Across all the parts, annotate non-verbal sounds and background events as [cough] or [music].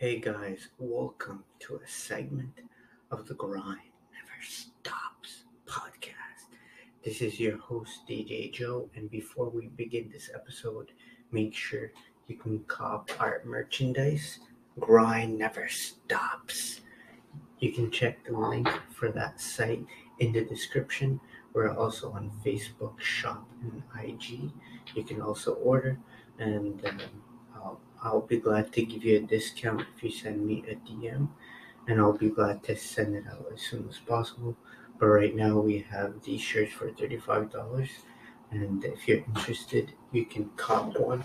Hey guys, welcome to a segment of the Grind Never Stops podcast. This is your host, DJ Joe, and before we begin this episode, make sure you can cop our merchandise. Grind Never Stops. You can check the link for that site in the description. We're also on Facebook, Shop, and IG. You can also order and um, I'll, I'll be glad to give you a discount if you send me a DM, and I'll be glad to send it out as soon as possible. But right now, we have these shirts for $35, and if you're interested, you can cop one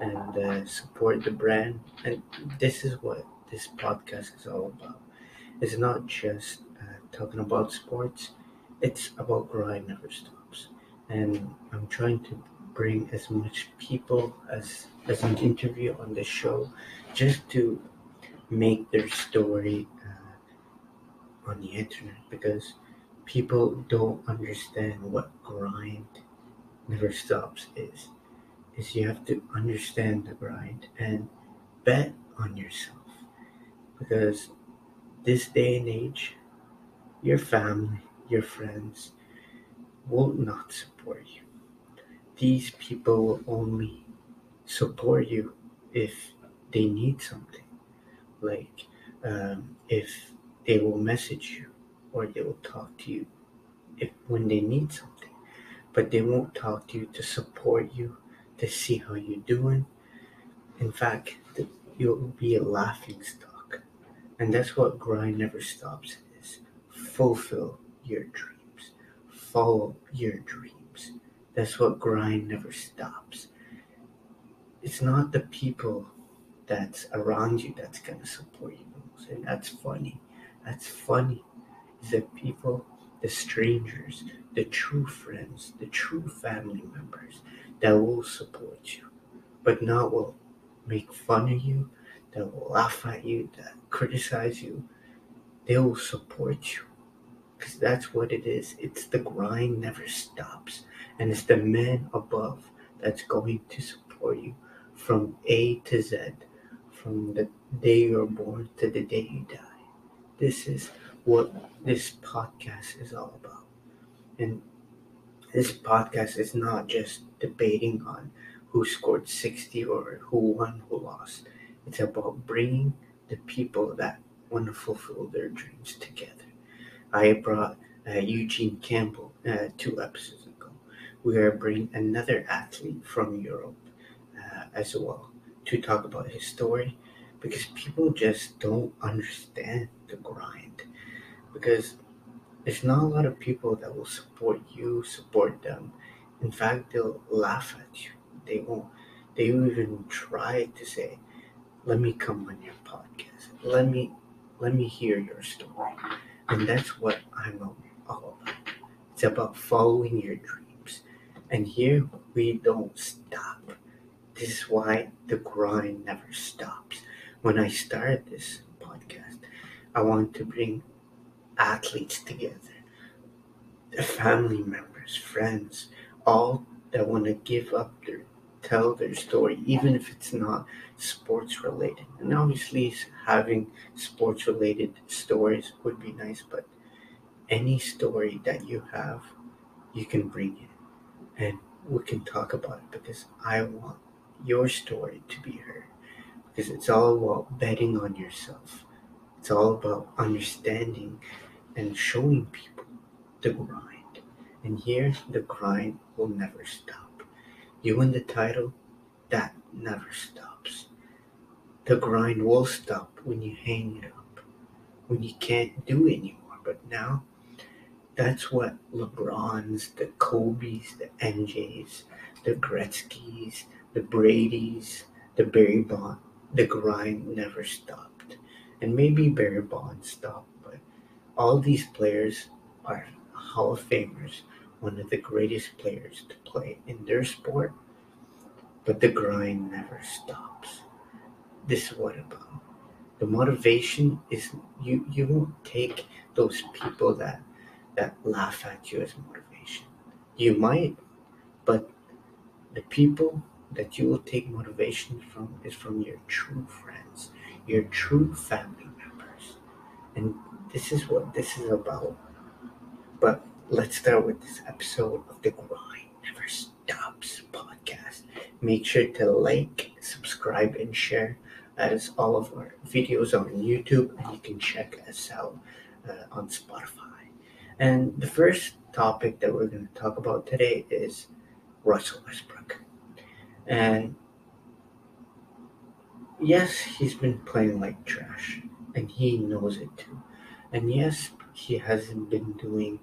and uh, support the brand. And this is what this podcast is all about. It's not just uh, talking about sports, it's about grind never stops. And I'm trying to bring as much people as as an interview on the show just to make their story uh, on the internet because people don't understand what grind never stops is is you have to understand the grind and bet on yourself because this day and age your family your friends will not support you these people will only support you if they need something. Like um, if they will message you or they will talk to you if when they need something, but they won't talk to you to support you to see how you're doing. In fact, you'll be a laughing stock, and that's what grind never stops. Is fulfill your dreams, follow your dreams that's what grind never stops. It's not the people that's around you that's gonna support you. And that's funny. That's funny. Is the people, the strangers, the true friends, the true family members that will support you, but not will make fun of you, that will laugh at you, that criticize you. They will support you. Because that's what it is. It's the grind never stops. And it's the man above that's going to support you from A to Z, from the day you're born to the day you die. This is what this podcast is all about. And this podcast is not just debating on who scored 60 or who won, who lost. It's about bringing the people that want to fulfill their dreams together. I brought uh, Eugene Campbell uh, two episodes we are bringing another athlete from Europe uh, as well to talk about his story because people just don't understand the grind. Because there's not a lot of people that will support you, support them. In fact, they'll laugh at you. They won't. They won't even try to say, "Let me come on your podcast. Let me, let me hear your story." And that's what I'm all about. It's about following your dreams and here we don't stop. This is why the grind never stops. When I started this podcast, I want to bring athletes together, their family members, friends, all that want to give up their tell their story, even if it's not sports related. And obviously, having sports related stories would be nice, but any story that you have, you can bring it and we can talk about it because I want your story to be heard. Because it's all about betting on yourself. It's all about understanding and showing people the grind. And here, the grind will never stop. You win the title, that never stops. The grind will stop when you hang it up, when you can't do anymore. But now, that's what LeBrons, the Kobe's, the MJ's, the Gretzky's, the Brady's, the Barry Bond, the grind never stopped. And maybe Barry Bond stopped, but all these players are Hall of Famers, one of the greatest players to play in their sport. But the grind never stops. This is what about. The motivation is you you won't take those people that that laugh at you as motivation. You might, but the people that you will take motivation from is from your true friends, your true family members. And this is what this is about. But let's start with this episode of the Grind Never Stops podcast. Make sure to like, subscribe, and share as all of our videos are on YouTube, and you can check us out uh, on Spotify. And the first topic that we're going to talk about today is Russell Westbrook. And yes, he's been playing like trash, and he knows it too. And yes, he hasn't been doing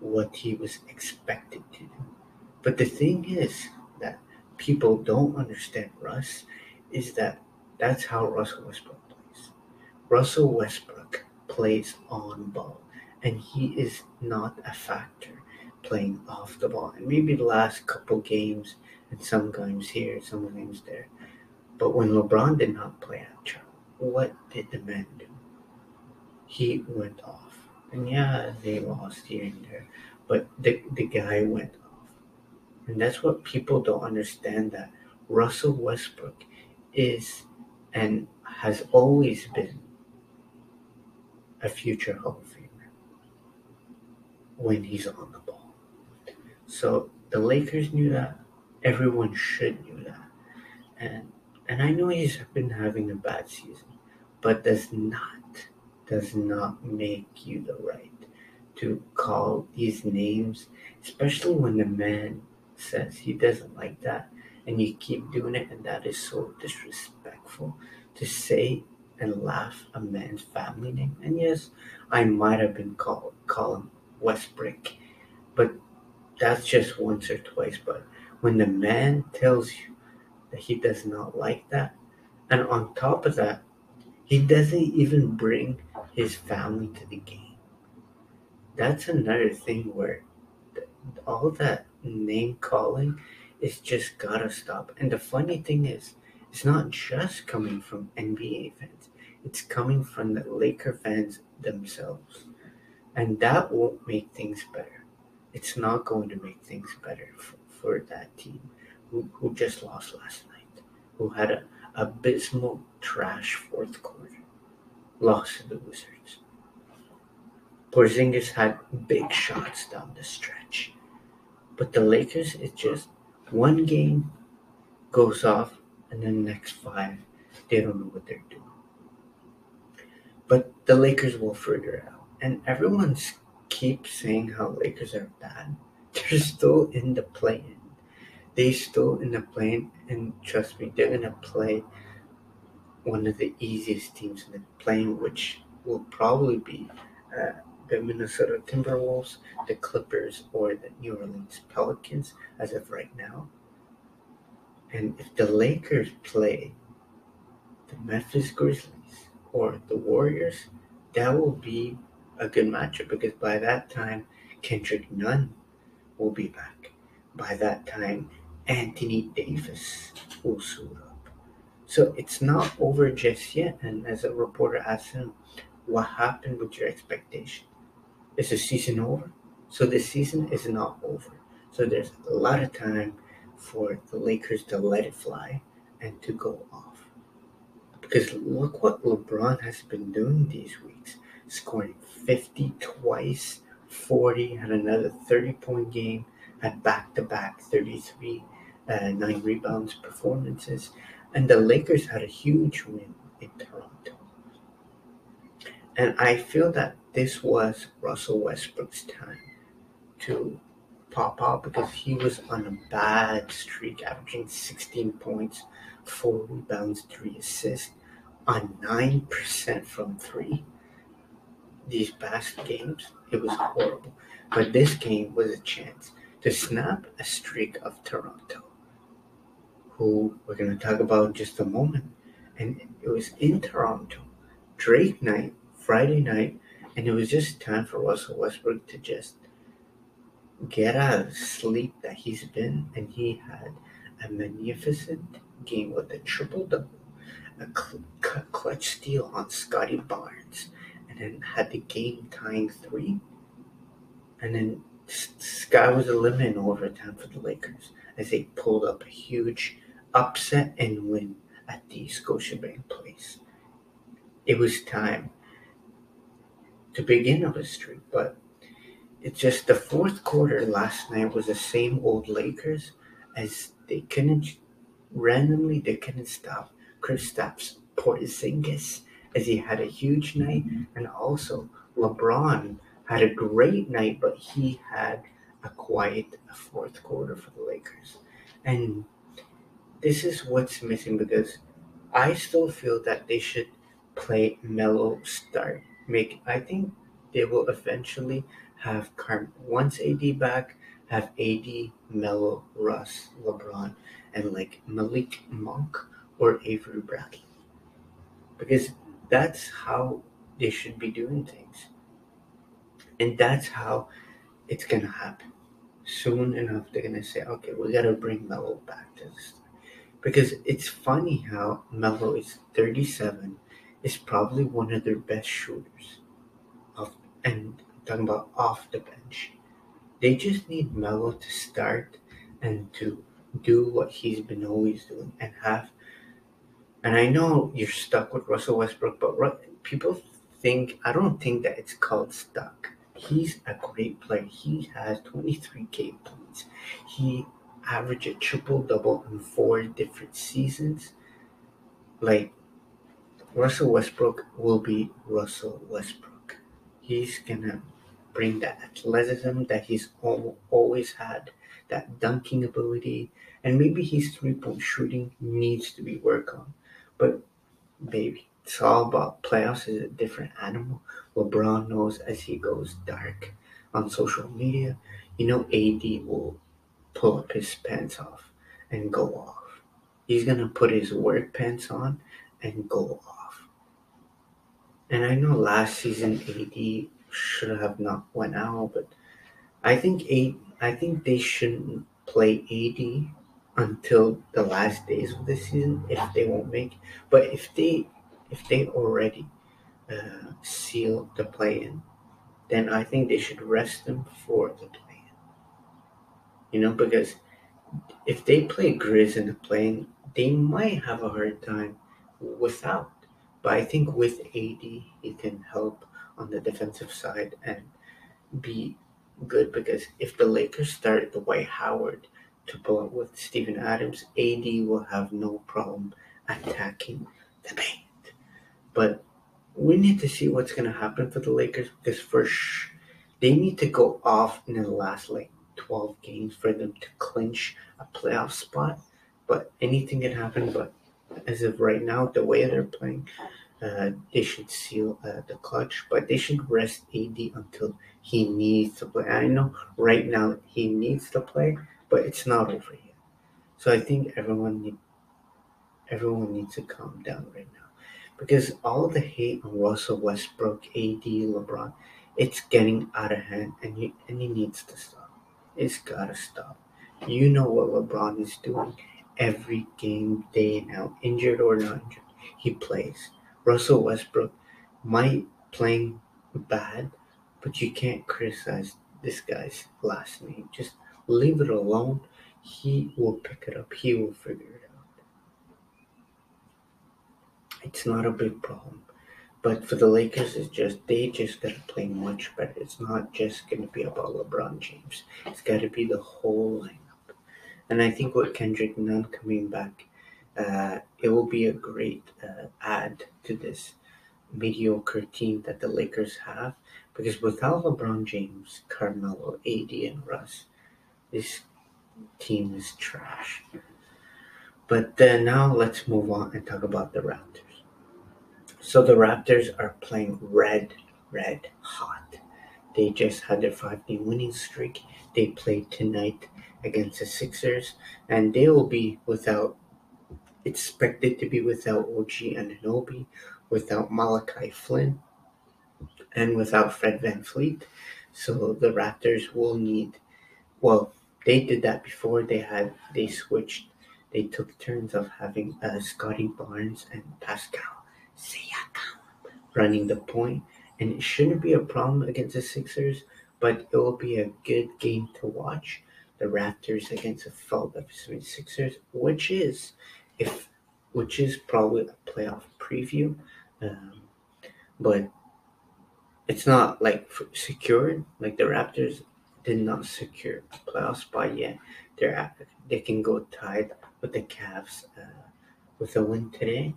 what he was expected to do. But the thing is that people don't understand Russ is that that's how Russell Westbrook plays. Russell Westbrook plays on ball, and he is not a factor playing off the ball. And maybe the last couple games, and some games here, some games there. But when LeBron did not play at what did the man do? He went off. And yeah, they lost here and there, but the, the guy went off. And that's what people don't understand that Russell Westbrook is and has always been a future Hall of Famer when he's on the ball. So the Lakers knew that. Everyone should knew that. And and I know he's been having a bad season, but does not does not make you the right to call these names, especially when the man says he doesn't like that and you keep doing it, and that is so disrespectful to say and laugh a man's family name. And yes, I might have been called calling Westbrook, but that's just once or twice. But when the man tells you that he does not like that, and on top of that, he doesn't even bring his family to the game. That's another thing where all that name calling is just gotta stop. And the funny thing is, it's not just coming from NBA fans, it's coming from the Laker fans themselves. And that won't make things better. It's not going to make things better for, for that team who, who just lost last night, who had an abysmal trash fourth quarter, lost to the Wizards. Porzingis had big shots down the stretch. But the Lakers, it just one game goes off, and then the next five, they don't know what they're doing. But the Lakers will figure out. And everyone keeps saying how Lakers are bad. They're still in the play-in. They still in the play-in, and trust me, they're gonna play one of the easiest teams in the play-in, which will probably be uh, the Minnesota Timberwolves, the Clippers, or the New Orleans Pelicans as of right now. And if the Lakers play the Memphis Grizzlies or the Warriors, that will be a good matchup because by that time, Kendrick Nunn will be back. By that time, Anthony Davis will suit up. So it's not over just yet. And as a reporter asked him, what happened with your expectation? Is the season over? So the season is not over. So there's a lot of time for the Lakers to let it fly and to go off. Because look what LeBron has been doing these weeks scoring 50 twice, 40, had another 30 point game, had back to back 33, uh, 9 rebounds performances. And the Lakers had a huge win in Toronto. And I feel that this was Russell Westbrook's time to pop out because he was on a bad streak, averaging 16 points, 4 rebounds, 3 assists, on 9% from 3. These past games, it was horrible. But this game was a chance to snap a streak of Toronto, who we're going to talk about just a moment. And it was in Toronto, Drake night, Friday night, and it was just time for Russell Westbrook to just get out of sleep that he's been. And he had a magnificent game with a triple double, a cl- clutch steal on Scottie Barnes, and then had the game tying three. And then sky was limit in overtime for the Lakers as they pulled up a huge upset and win at the Scotiabank Place it was time to begin of a streak. But it's just the fourth quarter last night was the same old Lakers as they couldn't randomly they couldn't stop Kristaps Porzingis as he had a huge night, and also LeBron had a great night, but he had a quiet fourth quarter for the Lakers, and this is what's missing because I still feel that they should play Melo start. Make I think they will eventually have Car- once AD back, have AD, Melo, Russ, LeBron, and like Malik Monk or Avery Bradley. Because that's how they should be doing things. And that's how it's gonna happen. Soon enough they're gonna say, okay, we gotta bring Melo back to this because it's funny how Melo is 37, is probably one of their best shooters. Of and I'm talking about off the bench. They just need Melo to start and to do what he's been always doing and have. And I know you're stuck with Russell Westbrook, but people think I don't think that it's called stuck. He's a great player. He has 23k points. He averaged a triple double in four different seasons. Like Russell Westbrook will be Russell Westbrook. He's gonna bring that athleticism that he's always had, that dunking ability, and maybe his three point shooting needs to be worked on. But baby, it's all about playoffs is a different animal. LeBron knows as he goes dark on social media, you know AD will pull up his pants off and go off. He's gonna put his work pants on and go off. And I know last season AD should have not went out, but I think eight. I think they shouldn't play AD until the last days of the season if they won't make. But if they if they already uh, seal the play in, then I think they should rest them for the play in. you know, because if they play Grizz in the plane, they might have a hard time without. But I think with AD, he can help on the defensive side and be good because if the Lakers start Dwight Howard to pull up with Steven Adams, AD will have no problem attacking the paint. But we need to see what's going to happen for the Lakers because first they need to go off in the last like 12 games for them to clinch a playoff spot. But anything can happen. But as of right now, the way they're playing, uh, they should seal uh, the clutch. But they should rest AD until he needs to play. I know right now he needs to play, but it's not over yet. So I think everyone need, everyone needs to calm down right now because all the hate on Russell Westbrook, AD, LeBron, it's getting out of hand, and he and he needs to stop. It's gotta stop. You know what LeBron is doing every game, day and out, injured or not injured. He plays. Russell Westbrook might playing bad, but you can't criticize this guy's last name. Just leave it alone. He will pick it up. He will figure it out. It's not a big problem. But for the Lakers, it's just they just gotta play much better. It's not just gonna be about LeBron James. It's gotta be the whole lineup. And I think with Kendrick Nunn coming back, uh, it will be a great uh, add to this mediocre team that the Lakers have. Because without LeBron James, Carmelo, AD, and Russ, this team is trash. But now let's move on and talk about the Raptors. So the Raptors are playing red, red hot. They just had their five game winning streak. They played tonight against the Sixers, and they will be without, expected to be without OG Anunoby, without Malachi Flynn, and without Fred Van VanVleet. So the Raptors will need, well, they did that before. They had, they switched, they took turns of having uh, Scottie Barnes and Pascal Siakam running the point, and it shouldn't be a problem against the Sixers, but it will be a good game to watch. The Raptors against the Philadelphia Sixers, which is if which is probably a playoff preview. Um, but it's not like secured. Like the Raptors did not secure playoff spot yet. They're they can go tied with the Cavs uh, with a win today.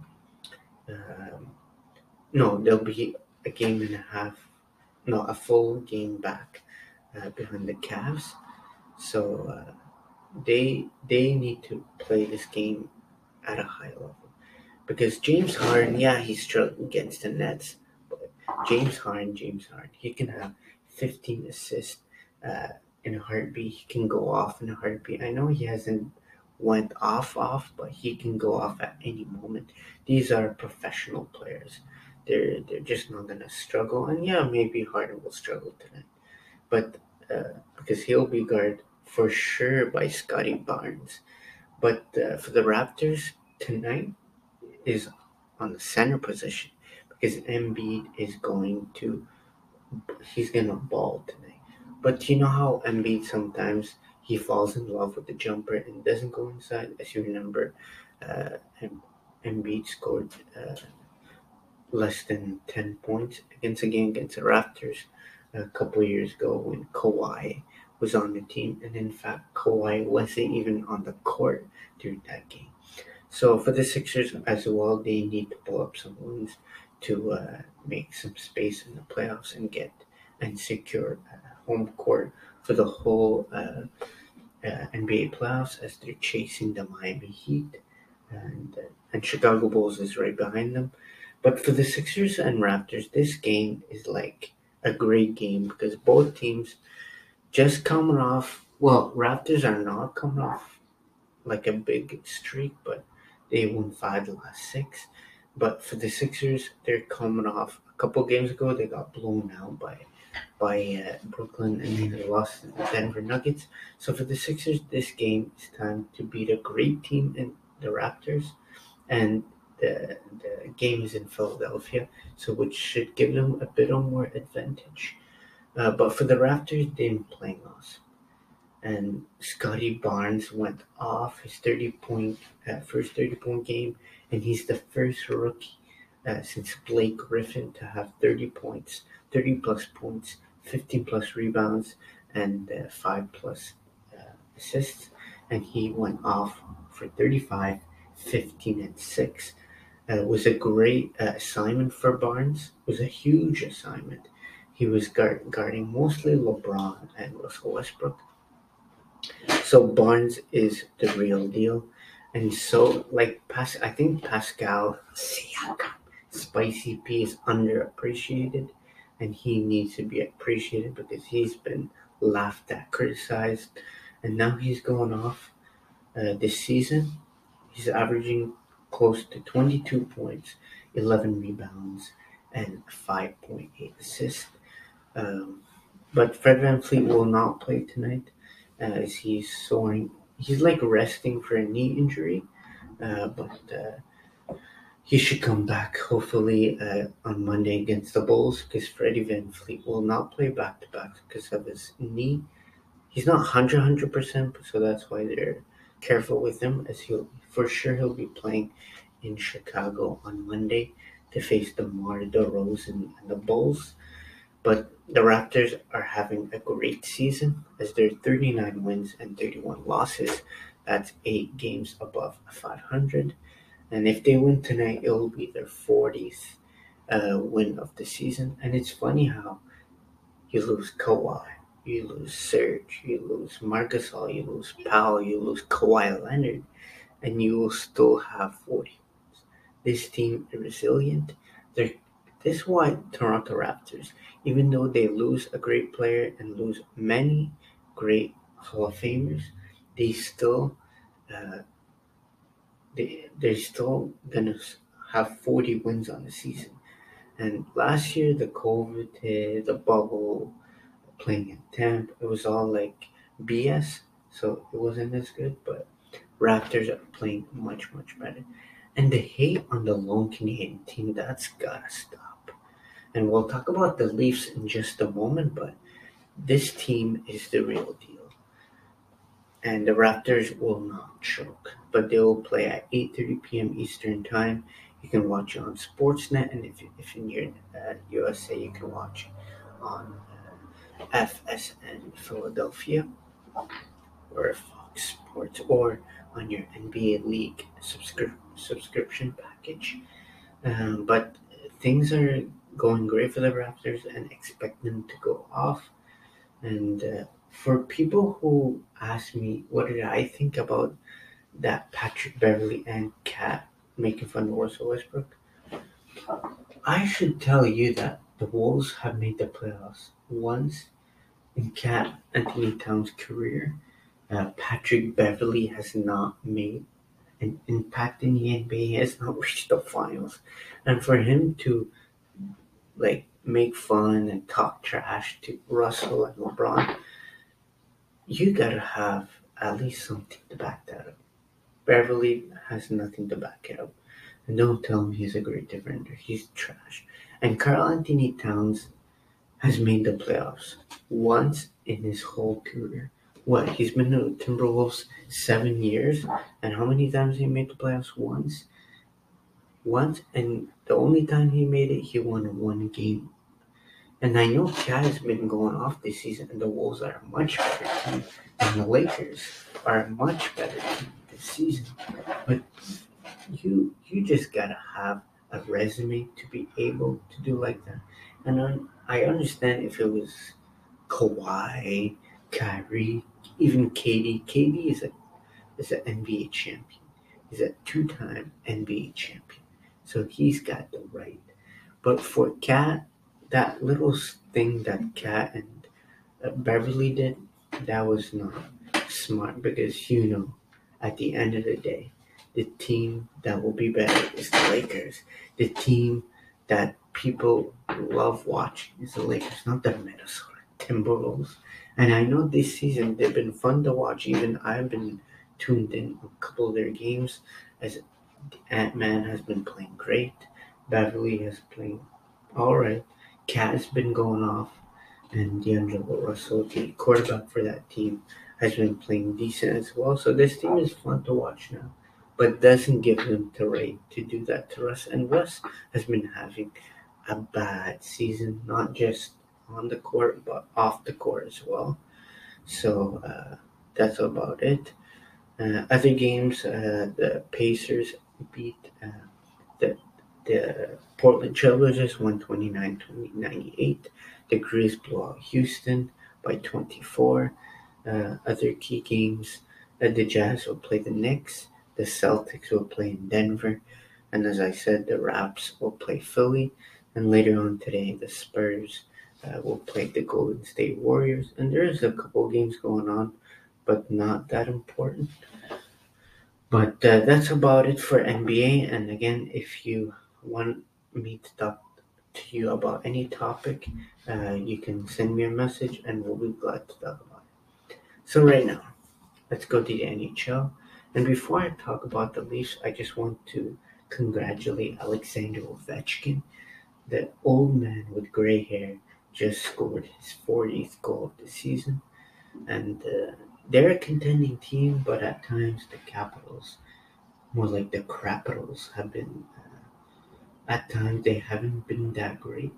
Um, no, they'll be a game and a half, no, a full game back uh, behind the Cavs. So uh, they they need to play this game at a high level because James Harden, yeah, he's struggling against the Nets, but James Harden, James Harden, he can have 15 assists uh, in a heartbeat. He can go off in a heartbeat. I know he hasn't went off off, but he can go off at any moment. These are professional players. They're they're just not gonna struggle. And yeah, maybe Harden will struggle tonight, but uh, because he'll be guarded for sure by Scottie Barnes. But uh, for the Raptors tonight is on the center position because Embiid is going to he's gonna ball tonight. But you know how Embiid sometimes he falls in love with the jumper and doesn't go inside. As you remember, uh, Embiid scored uh, less than ten points against a game against the Raptors a couple years ago when Kawhi was on the team, and in fact, Kawhi wasn't even on the court during that game. So for the Sixers as well, they need to pull up some wins to uh, make some space in the playoffs and get and secure home court for the whole uh, uh, NBA playoffs as they're chasing the Miami Heat, and uh, and Chicago Bulls is right behind them. But for the Sixers and Raptors, this game is like a great game because both teams just coming off. Well, Raptors are not coming off like a big streak, but they won five the last six. But for the Sixers, they're coming off a couple games ago. They got blown out by by uh, Brooklyn, and then they lost to the Denver Nuggets. So for the Sixers, this game is time to beat a great team in the Raptors, and the the game is in Philadelphia, so which should give them a bit of more advantage. Uh, but for the Raptors, they didn't play us. And Scottie Barnes went off his 30 point, uh, first 30 point game, and he's the first rookie uh, since Blake Griffin to have 30 points, 30 plus points, 15 plus rebounds, and uh, 5 plus uh, assists. And he went off for 35, 15, and 6. Uh, was a great uh, assignment for Barnes. It was a huge assignment he was guard, guarding mostly LeBron and Russell Westbrook. So Barnes is the real deal. And so, like, Pas- I think Pascal Siakam, Spicy P, is underappreciated. And he needs to be appreciated because he's been laughed at, criticized. And now he's going off uh, this season. He's averaging close to 22 points, 11 rebounds, and 5.8 assists. Um, but Fred VanVleet will not play tonight as he's soaring. He's like resting for a knee injury, uh, but uh, he should come back hopefully uh, on Monday against the Bulls because Freddie VanVleet will not play back to back because of his knee. He's not 100 percent, so that's why they're careful with him as he'll for sure he'll be playing in Chicago on Monday to face the DeMar DeRozan and the Bulls. But the Raptors are having a great season as they're 39 wins and 31 losses. That's eight games above 500. And if they win tonight, it will be their 40th uh, win of the season. And it's funny how you lose Kawhi, you lose Serge, you lose Marc Gasol, you lose Powell, you lose Kawhi Leonard, and you will still have 40 wins. This team is resilient. They're this is why Toronto Raptors, even though they lose a great player and lose many great Hall of Famers, they still uh, they they're still gonna have 40 wins on the season. And last year, the COVID hit, the bubble, playing in temp, it was all like BS, so it wasn't as good. But Raptors are playing much much better, and the hate on the lone Canadian team that's gotta stop. And we'll talk about the Leafs in just a moment, but this team is the real deal. And the Raptors will not choke, but they will play at 8:30 p.m. Eastern Time you can watch on Sportsnet, and if, if in your uh, USA, you can watch on uh, FSN Philadelphia or Fox Sports or on your NBA League subscri- subscription package. Um, but things are going great for the Raptors and expect them to go off. And uh, for people who ask me what did I think about that Patrick Beverley and KAT making fun of Russell Westbrook, I should tell you that the Wolves have made the playoffs once in KAT Anthony Towns' career. Uh, Patrick Beverley has not made an impact in the NBA. He has not [laughs] reached the finals, and for him to like make fun and talk trash to Russell and LeBron, you gotta have at least something to back that up. Beverley has nothing to back it up. And don't tell him he's a great defender. He's trash. And Karl-Anthony Towns has made the playoffs once in his whole career. What? He's been to Timberwolves seven years, and how many times he made the playoffs? Once. Once, and the only time he made it, he won one game. And I know KAT has been going off this season, and the Wolves are a much better team, and the Lakers are a much better team this season. But you you just gotta have a resume to be able to do like that. And I understand if it was Kawhi, Kyrie, even KD. KD is a is an NBA champion. He's a two-time NBA champion, so he's got the right. But for KAT, that little thing that KAT and uh, Beverley did, that was not smart because you know, at the end of the day, the team that will be better is the Lakers. The team that people love watching is the Lakers, not the Minnesota Timberwolves. And I know this season they've been fun to watch. Even I've been tuned in a couple of their games as Ant Man has been playing great. Beverley has playing all right. KAT has been going off, and D'Angelo Russell, the quarterback for that team, has been playing decent as well. So this team is fun to watch now but doesn't give them the right to do that to Russ. And Russ has been having a bad season, not just on the court, but off the court as well. So uh, that's about it. Uh, other games, uh, the Pacers beat uh, the the Portland Trailblazers 129-98. The Grizz blew out Houston by 24. Uh, other key games, uh, the Jazz will play the Knicks. The Celtics will play in Denver. And as I said, the Raps will play Philly. And later on today, the Spurs uh, will play the Golden State Warriors. And there's a couple games going on, but not that important. But uh, that's about it for NBA. And again, if you want me to talk to you about any topic, uh, you can send me a message and we'll be glad to talk about it. So, right now, let's go to the NHL. And before I talk about the Leafs, I just want to congratulate Alexander Ovechkin. The old man with gray hair just scored his 40th goal of the season. And uh, they're a contending team, but at times the Capitals, more like the Capitals, have been, at times they haven't been that great.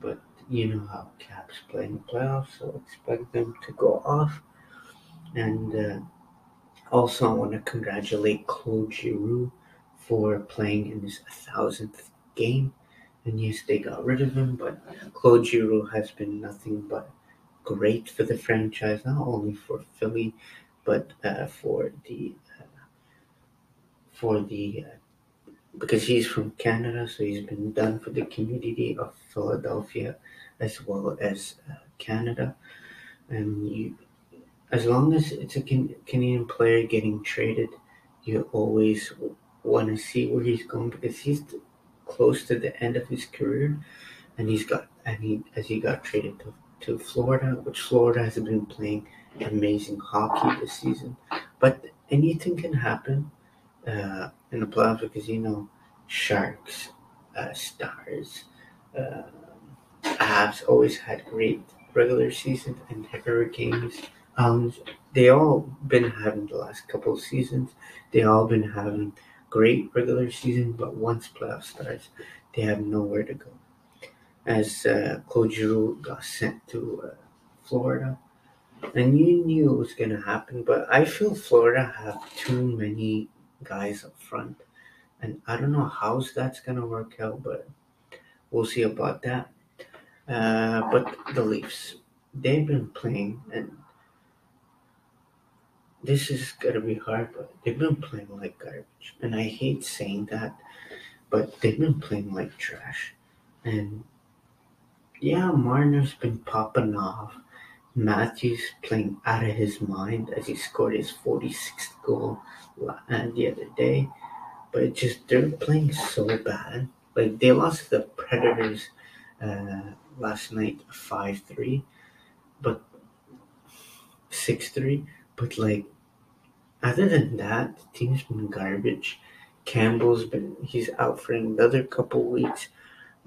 But you know how Caps play in the playoffs, so expect them to go off. And uh, also, I want to congratulate Claude Giroux for playing in his thousandth game. And yes, they got rid of him, but Claude Giroux has been nothing but great for the franchise, not only for Philly, but uh, for the uh, for the uh, because he's from Canada, so he's been done for the community of Philadelphia as well as uh, Canada. And you as long as it's a Canadian player getting traded, you always want to see where he's going because he's close to the end of his career, and he's got and he as he got traded to, to Florida, which Florida has been playing amazing hockey this season. But anything can happen uh, in the playoffs because you know Sharks, uh, Stars, uh, Avs always had great regular season and Hurricanes um, they all been having the last couple seasons. They all been having great regular season, but once playoff starts, they have nowhere to go. As uh, Claude Giroux got sent to uh, Florida, and you knew it was to happen, but I feel Florida have too many guys up front, and I don't know how that's going to work out, but we'll see about that. Uh, but the Leafs, they've been playing, and this is gonna be hard, but they've been playing like garbage. And I hate saying that, but they've been playing like trash. And yeah, Marner's been popping off. Matthews playing out of his mind as he scored his 46th goal the other day. But just they're playing so bad. Like they lost the Predators uh, last night, five three, but six three. But like, other than that, the team's been garbage. Campbell's been he's out for another couple weeks.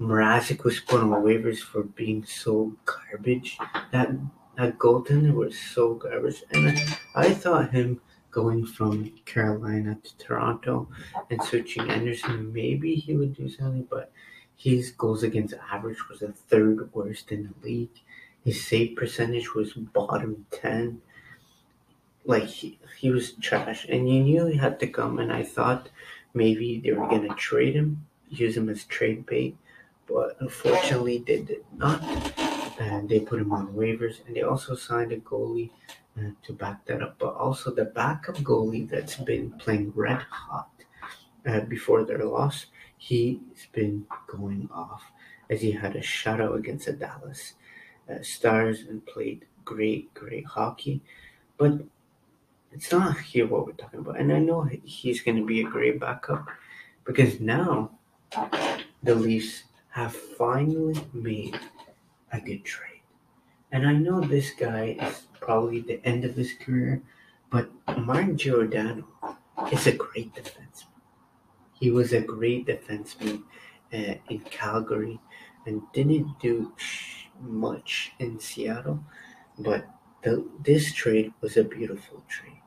Mrazek was put on waivers for being so garbage. That that goaltender was so garbage, and I, I thought him going from Carolina to Toronto and switching Andersen, maybe he would do something, but his goals against average was the third worst in the league. His save percentage was bottom 10. Like, he, he was trash. And you knew he had to come, and I thought maybe they were going to trade him, use him as trade bait. But unfortunately, they did not. And they put him on waivers, and they also signed a goalie to back that up. But also the backup goalie that's been playing red hot uh, before their loss, he's been going off as he had a shutout against the Dallas uh, Stars and played great, great hockey. But it's not here what we're talking about. And I know he's going to be a great backup because now the Leafs have finally made a good trade. And I know this guy is probably the end of his career, but Martin Giordano is a great defenseman. He was a great defenseman uh, in Calgary and didn't do much in Seattle, but the, this trade was a beautiful trade.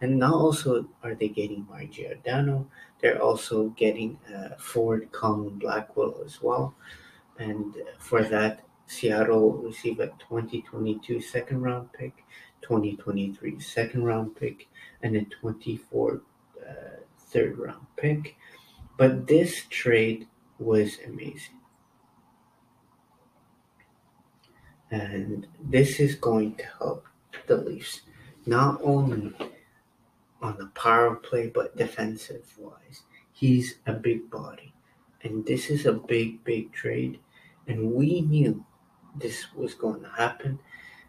And now also are they getting Martin Giordano? They're also getting uh, forward Colin Blackwell as well. And for that, Seattle will receive a 2022 second round pick, 2023 second round pick, and a 24 uh, third round pick. But this trade was amazing. And this is going to help the Leafs not only on the power play but defensive wise. He's a big body. And this is a big, big trade. And we knew this was going to happen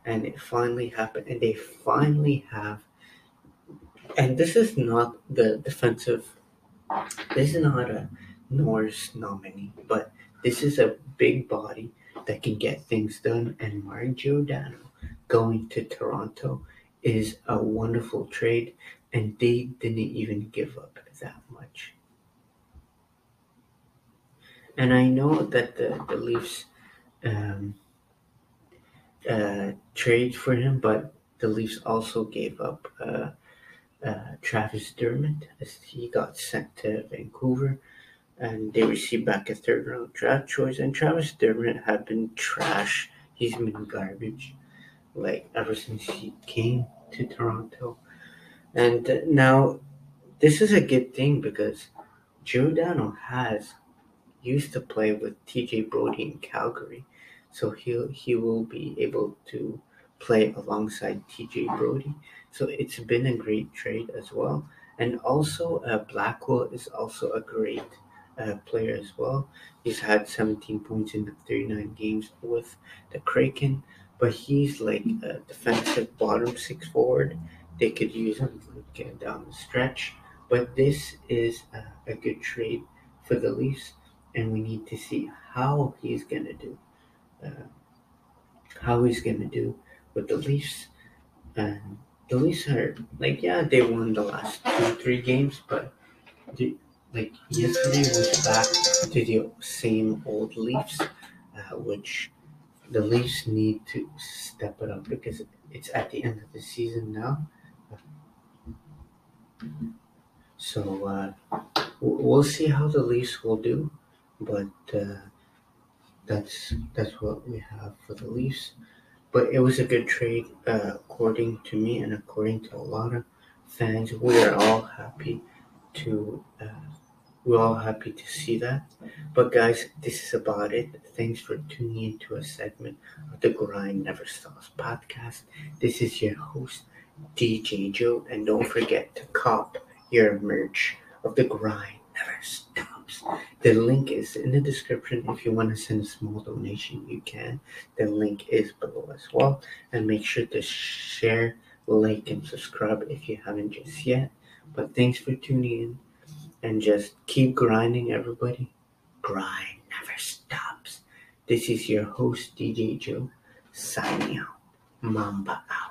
and it finally happened and they finally have and this is not the defensive this is not a Norris nominee, but this is a big body that can get things done and Martin Giordano going to Toronto is a wonderful trade and they didn't even give up that much. And I know that the, the Leafs um, uh, trade for him, but the Leafs also gave up uh, uh, Travis Dermott as he got sent to Vancouver, and they received back a third round draft choice. And Travis Dermott had been trash. He's been garbage, like ever since he came to Toronto. And now, this is a good thing because Giordano has used to play with TJ Brodie in Calgary so he he will be able to play alongside TJ Brodie. So it's been a great trade as well. And also, uh, Blackwell is also a great uh, player as well. He's had 17 points in 39 games with the Kraken, but he's like a defensive bottom six forward. They could use him like, down the stretch. But this is a, a good trade for the Leafs, and we need to see how he's going to do uh, how he's gonna do with the Leafs. And the Leafs are like, yeah, they won the last two, three games, but the, like yesterday was back to the same old Leafs, uh, which the Leafs need to step it up because it's at the end of the season now. So uh, we'll see how the Leafs will do, but uh, that's that's what we have for the Leafs. But it was a good trade, uh, according to me and according to a lot of fans. We are all happy to uh, we're all happy to see that. But guys, this is about it. Thanks for tuning into a segment of the Grind Never Stops podcast. This is your host, DJ Joe, and don't forget to cop your merch of the Grind Never Stops. The link is in the description. If you want to send a small donation, you can. The link is below as well. And make sure to share, like, and subscribe if you haven't just yet. But thanks for tuning in and just keep grinding, everybody. Grind never stops. This is your host, DJ Joe, signing out. Mamba out.